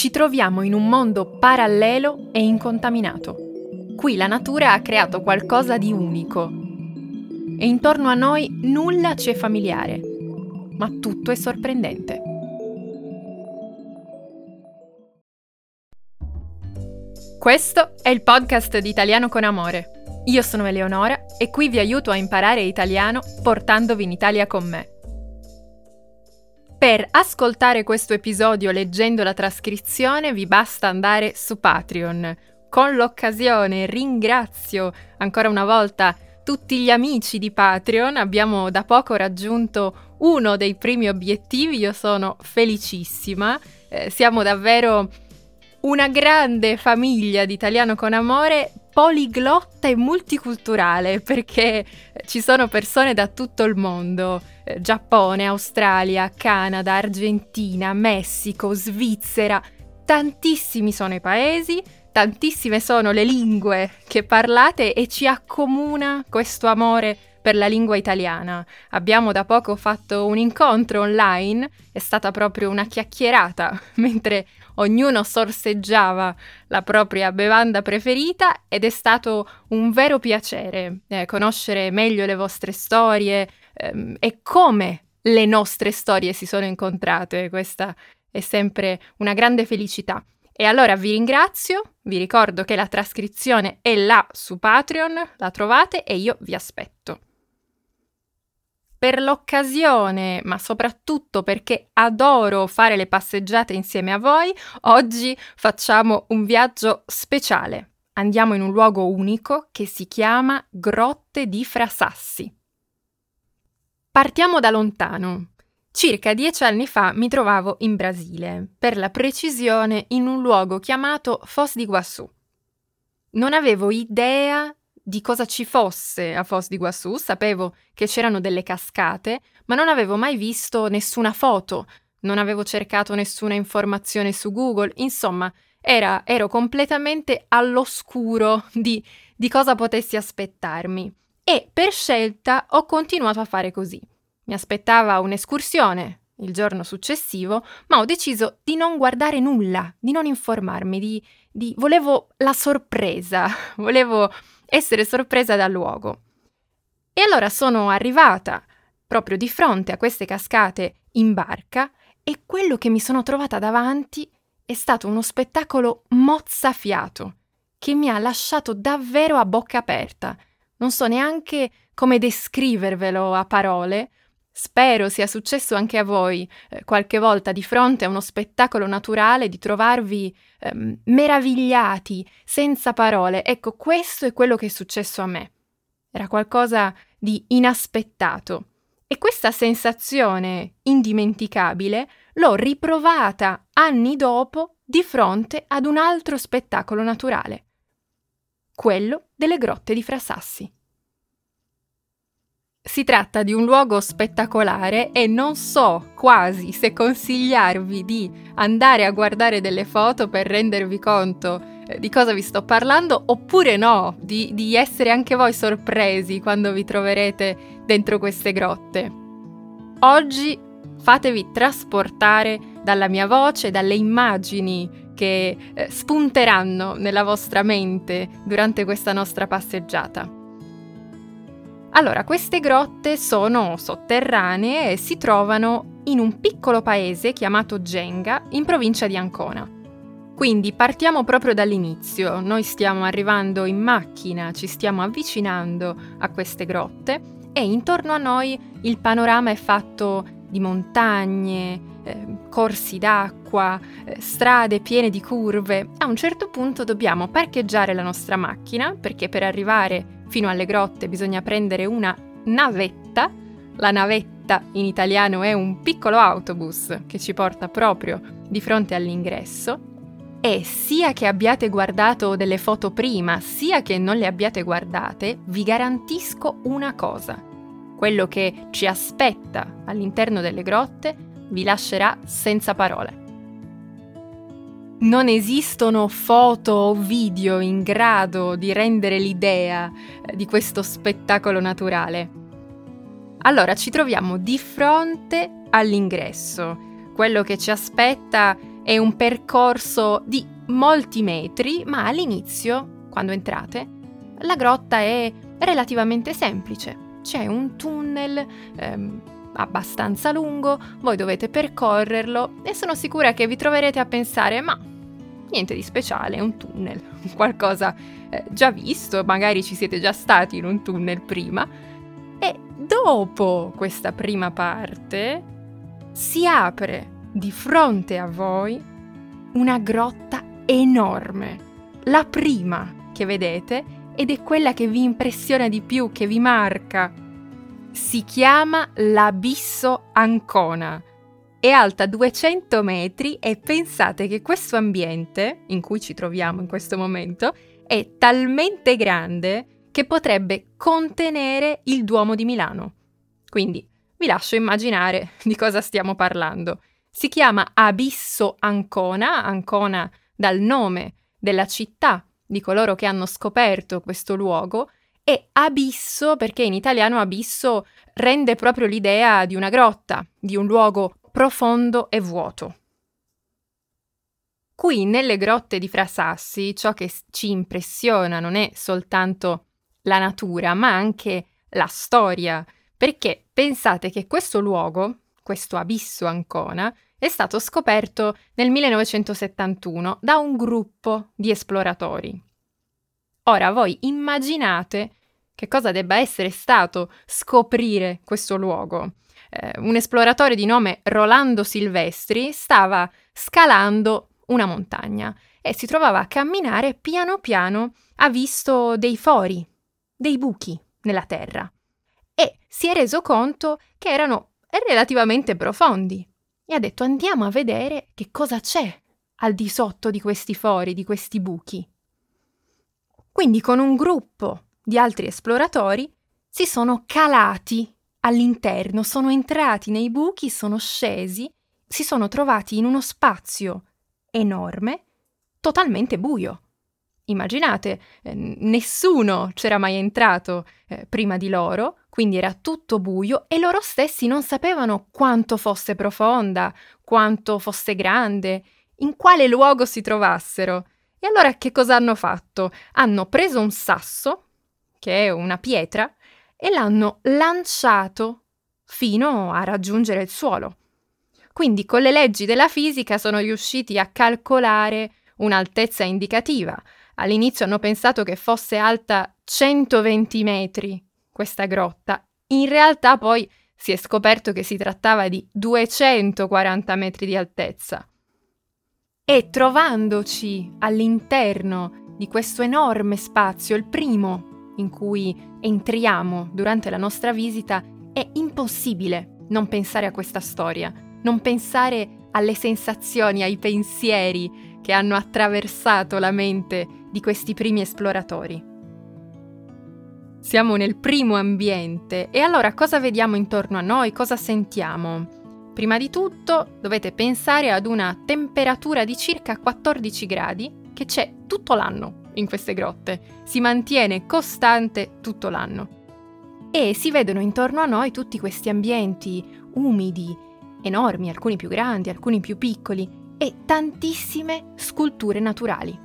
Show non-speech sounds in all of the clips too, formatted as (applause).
Ci troviamo in un mondo parallelo e incontaminato. Qui la natura ha creato qualcosa di unico. E intorno a noi nulla ci è familiare, ma tutto è sorprendente. Questo è il podcast di Italiano con Amore. Io sono Eleonora e qui vi aiuto a imparare italiano portandovi in Italia con me. Per ascoltare questo episodio leggendo la trascrizione vi basta andare su Patreon. Con l'occasione ringrazio ancora una volta tutti gli amici di Patreon, abbiamo da poco raggiunto uno dei primi obiettivi, io sono felicissima, eh, siamo davvero una grande famiglia di italiano con amore poliglotta e multiculturale perché ci sono persone da tutto il mondo, eh, Giappone, Australia, Canada, Argentina, Messico, Svizzera, tantissimi sono i paesi, tantissime sono le lingue che parlate e ci accomuna questo amore per la lingua italiana. Abbiamo da poco fatto un incontro online, è stata proprio una chiacchierata (laughs) mentre ognuno sorseggiava la propria bevanda preferita ed è stato un vero piacere eh, conoscere meglio le vostre storie ehm, e come le nostre storie si sono incontrate. Questa è sempre una grande felicità. E allora vi ringrazio, vi ricordo che la trascrizione è là su Patreon, la trovate e io vi aspetto. Per l'occasione, ma soprattutto perché adoro fare le passeggiate insieme a voi, oggi facciamo un viaggio speciale. Andiamo in un luogo unico che si chiama Grotte di Frasassi. Partiamo da lontano. Circa dieci anni fa mi trovavo in Brasile, per la precisione in un luogo chiamato Foz di Iguaçu. Non avevo idea di cosa ci fosse a Foz di Guassù, sapevo che c'erano delle cascate, ma non avevo mai visto nessuna foto, non avevo cercato nessuna informazione su Google, insomma, era, ero completamente all'oscuro di, di cosa potessi aspettarmi. E per scelta ho continuato a fare così. Mi aspettava un'escursione il giorno successivo, ma ho deciso di non guardare nulla, di non informarmi, di, di... volevo la sorpresa, (laughs) volevo essere sorpresa dal luogo. E allora sono arrivata proprio di fronte a queste cascate in barca e quello che mi sono trovata davanti è stato uno spettacolo mozzafiato che mi ha lasciato davvero a bocca aperta. Non so neanche come descrivervelo a parole. Spero sia successo anche a voi eh, qualche volta di fronte a uno spettacolo naturale di trovarvi ehm, meravigliati, senza parole. Ecco, questo è quello che è successo a me. Era qualcosa di inaspettato. E questa sensazione indimenticabile l'ho riprovata anni dopo di fronte ad un altro spettacolo naturale, quello delle grotte di Frasassi. Si tratta di un luogo spettacolare e non so quasi se consigliarvi di andare a guardare delle foto per rendervi conto eh, di cosa vi sto parlando oppure no, di, di essere anche voi sorpresi quando vi troverete dentro queste grotte. Oggi fatevi trasportare dalla mia voce, dalle immagini che eh, spunteranno nella vostra mente durante questa nostra passeggiata. Allora, queste grotte sono sotterranee e si trovano in un piccolo paese chiamato Genga, in provincia di Ancona. Quindi partiamo proprio dall'inizio, noi stiamo arrivando in macchina, ci stiamo avvicinando a queste grotte e intorno a noi il panorama è fatto di montagne, eh, corsi d'acqua, eh, strade piene di curve. A un certo punto dobbiamo parcheggiare la nostra macchina perché per arrivare Fino alle grotte bisogna prendere una navetta. La navetta in italiano è un piccolo autobus che ci porta proprio di fronte all'ingresso. E sia che abbiate guardato delle foto prima, sia che non le abbiate guardate, vi garantisco una cosa. Quello che ci aspetta all'interno delle grotte vi lascerà senza parole. Non esistono foto o video in grado di rendere l'idea eh, di questo spettacolo naturale. Allora ci troviamo di fronte all'ingresso. Quello che ci aspetta è un percorso di molti metri, ma all'inizio, quando entrate, la grotta è relativamente semplice. C'è un tunnel ehm, abbastanza lungo, voi dovete percorrerlo e sono sicura che vi troverete a pensare ma niente di speciale, è un tunnel, qualcosa eh, già visto, magari ci siete già stati in un tunnel prima. E dopo questa prima parte si apre di fronte a voi una grotta enorme, la prima che vedete ed è quella che vi impressiona di più, che vi marca. Si chiama l'Abisso Ancona. È alta 200 metri e pensate che questo ambiente, in cui ci troviamo in questo momento, è talmente grande che potrebbe contenere il Duomo di Milano. Quindi vi lascio immaginare (laughs) di cosa stiamo parlando. Si chiama Abisso Ancona, Ancona dal nome della città di coloro che hanno scoperto questo luogo, e abisso perché in italiano abisso rende proprio l'idea di una grotta, di un luogo profondo e vuoto. Qui nelle grotte di Frasassi ciò che ci impressiona non è soltanto la natura, ma anche la storia, perché pensate che questo luogo, questo abisso Ancona, è stato scoperto nel 1971 da un gruppo di esploratori. Ora voi immaginate che cosa debba essere stato scoprire questo luogo eh, un esploratore di nome Rolando Silvestri stava scalando una montagna e si trovava a camminare piano piano ha visto dei fori, dei buchi nella terra e si è reso conto che erano relativamente profondi e ha detto andiamo a vedere che cosa c'è al di sotto di questi fori, di questi buchi. Quindi con un gruppo di altri esploratori si sono calati all'interno, sono entrati nei buchi, sono scesi, si sono trovati in uno spazio enorme, totalmente buio. Immaginate, eh, nessuno c'era mai entrato eh, prima di loro, quindi era tutto buio e loro stessi non sapevano quanto fosse profonda, quanto fosse grande, in quale luogo si trovassero. E allora che cosa hanno fatto? Hanno preso un sasso, che è una pietra, e l'hanno lanciato fino a raggiungere il suolo. Quindi con le leggi della fisica sono riusciti a calcolare un'altezza indicativa. All'inizio hanno pensato che fosse alta 120 metri questa grotta. In realtà poi si è scoperto che si trattava di 240 metri di altezza. E trovandoci all'interno di questo enorme spazio, il primo in cui entriamo durante la nostra visita, è impossibile non pensare a questa storia, non pensare alle sensazioni, ai pensieri che hanno attraversato la mente di questi primi esploratori. Siamo nel primo ambiente e allora cosa vediamo intorno a noi, cosa sentiamo? Prima di tutto dovete pensare ad una temperatura di circa 14 gradi che c'è tutto l'anno in queste grotte, si mantiene costante tutto l'anno. E si vedono intorno a noi tutti questi ambienti umidi, enormi, alcuni più grandi, alcuni più piccoli, e tantissime sculture naturali.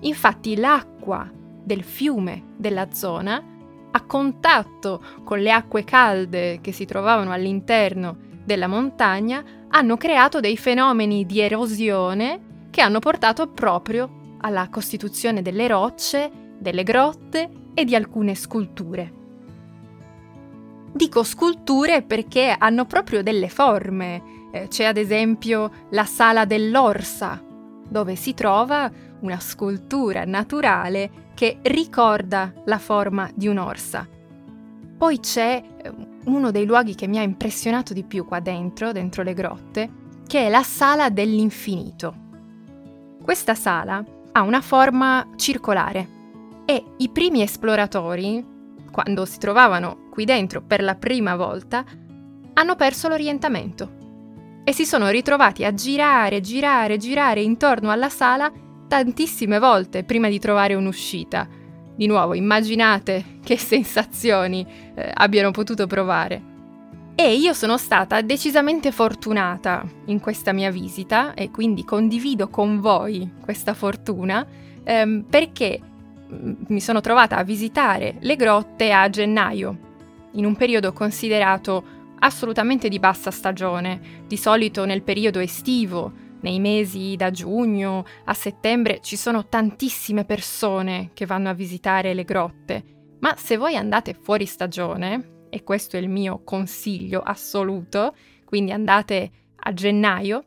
Infatti l'acqua del fiume della zona, a contatto con le acque calde che si trovavano all'interno della montagna, hanno creato dei fenomeni di erosione che hanno portato proprio alla costituzione delle rocce, delle grotte e di alcune sculture. Dico sculture perché hanno proprio delle forme. Eh, c'è ad esempio la sala dell'Orsa, dove si trova una scultura naturale che ricorda la forma di un'orsa. Poi c'è eh, uno dei luoghi che mi ha impressionato di più qua dentro, dentro le grotte, che è la sala dell'infinito. Questa sala ha una forma circolare e i primi esploratori, quando si trovavano qui dentro per la prima volta, hanno perso l'orientamento e si sono ritrovati a girare, girare, girare intorno alla sala tantissime volte prima di trovare un'uscita. Di nuovo, immaginate che sensazioni eh, abbiano potuto provare. E io sono stata decisamente fortunata in questa mia visita e quindi condivido con voi questa fortuna ehm, perché mm, mi sono trovata a visitare le grotte a gennaio, in un periodo considerato assolutamente di bassa stagione, di solito nel periodo estivo, nei mesi da giugno a settembre ci sono tantissime persone che vanno a visitare le grotte, ma se voi andate fuori stagione, e questo è il mio consiglio assoluto, quindi andate a gennaio,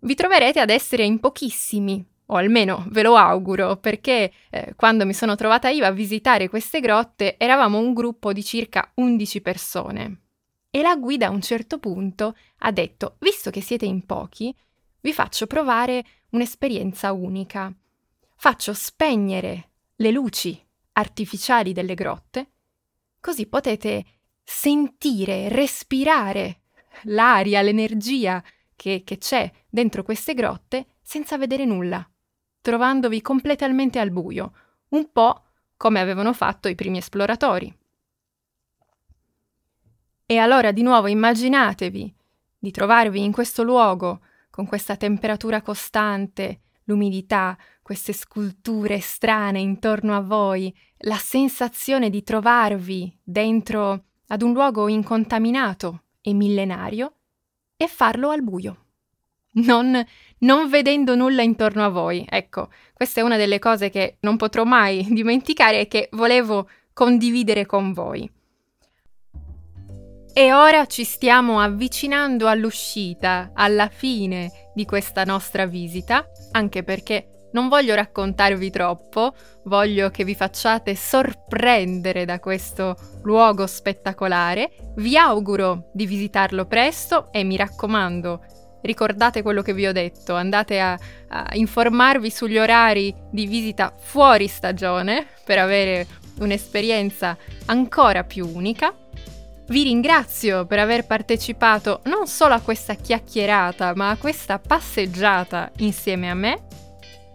vi troverete ad essere in pochissimi, o almeno ve lo auguro, perché eh, quando mi sono trovata io a visitare queste grotte eravamo un gruppo di circa 11 persone. E la guida a un certo punto ha detto, visto che siete in pochi, vi faccio provare un'esperienza unica. Faccio spegnere le luci artificiali delle grotte, così potete sentire, respirare l'aria, l'energia che, che c'è dentro queste grotte senza vedere nulla, trovandovi completamente al buio, un po' come avevano fatto i primi esploratori. E allora di nuovo immaginatevi di trovarvi in questo luogo con questa temperatura costante, l'umidità, queste sculture strane intorno a voi, la sensazione di trovarvi dentro ad un luogo incontaminato e millenario e farlo al buio. Non, non, vedendo nulla intorno a voi. Ecco, questa è una delle cose che non potrò mai (laughs) dimenticare e che volevo condividere con voi. E ora ci stiamo avvicinando all'uscita, alla fine di questa nostra visita, anche perché non voglio raccontarvi troppo, voglio che vi facciate sorprendere da questo luogo spettacolare. Vi auguro di visitarlo presto e mi raccomando, ricordate quello che vi ho detto, andate a, a informarvi sugli orari di visita fuori stagione per avere un'esperienza ancora più unica vi ringrazio per aver partecipato non solo a questa chiacchierata, ma a questa passeggiata insieme a me.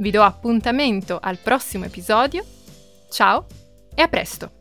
Vi do appuntamento al prossimo episodio. Ciao e a presto!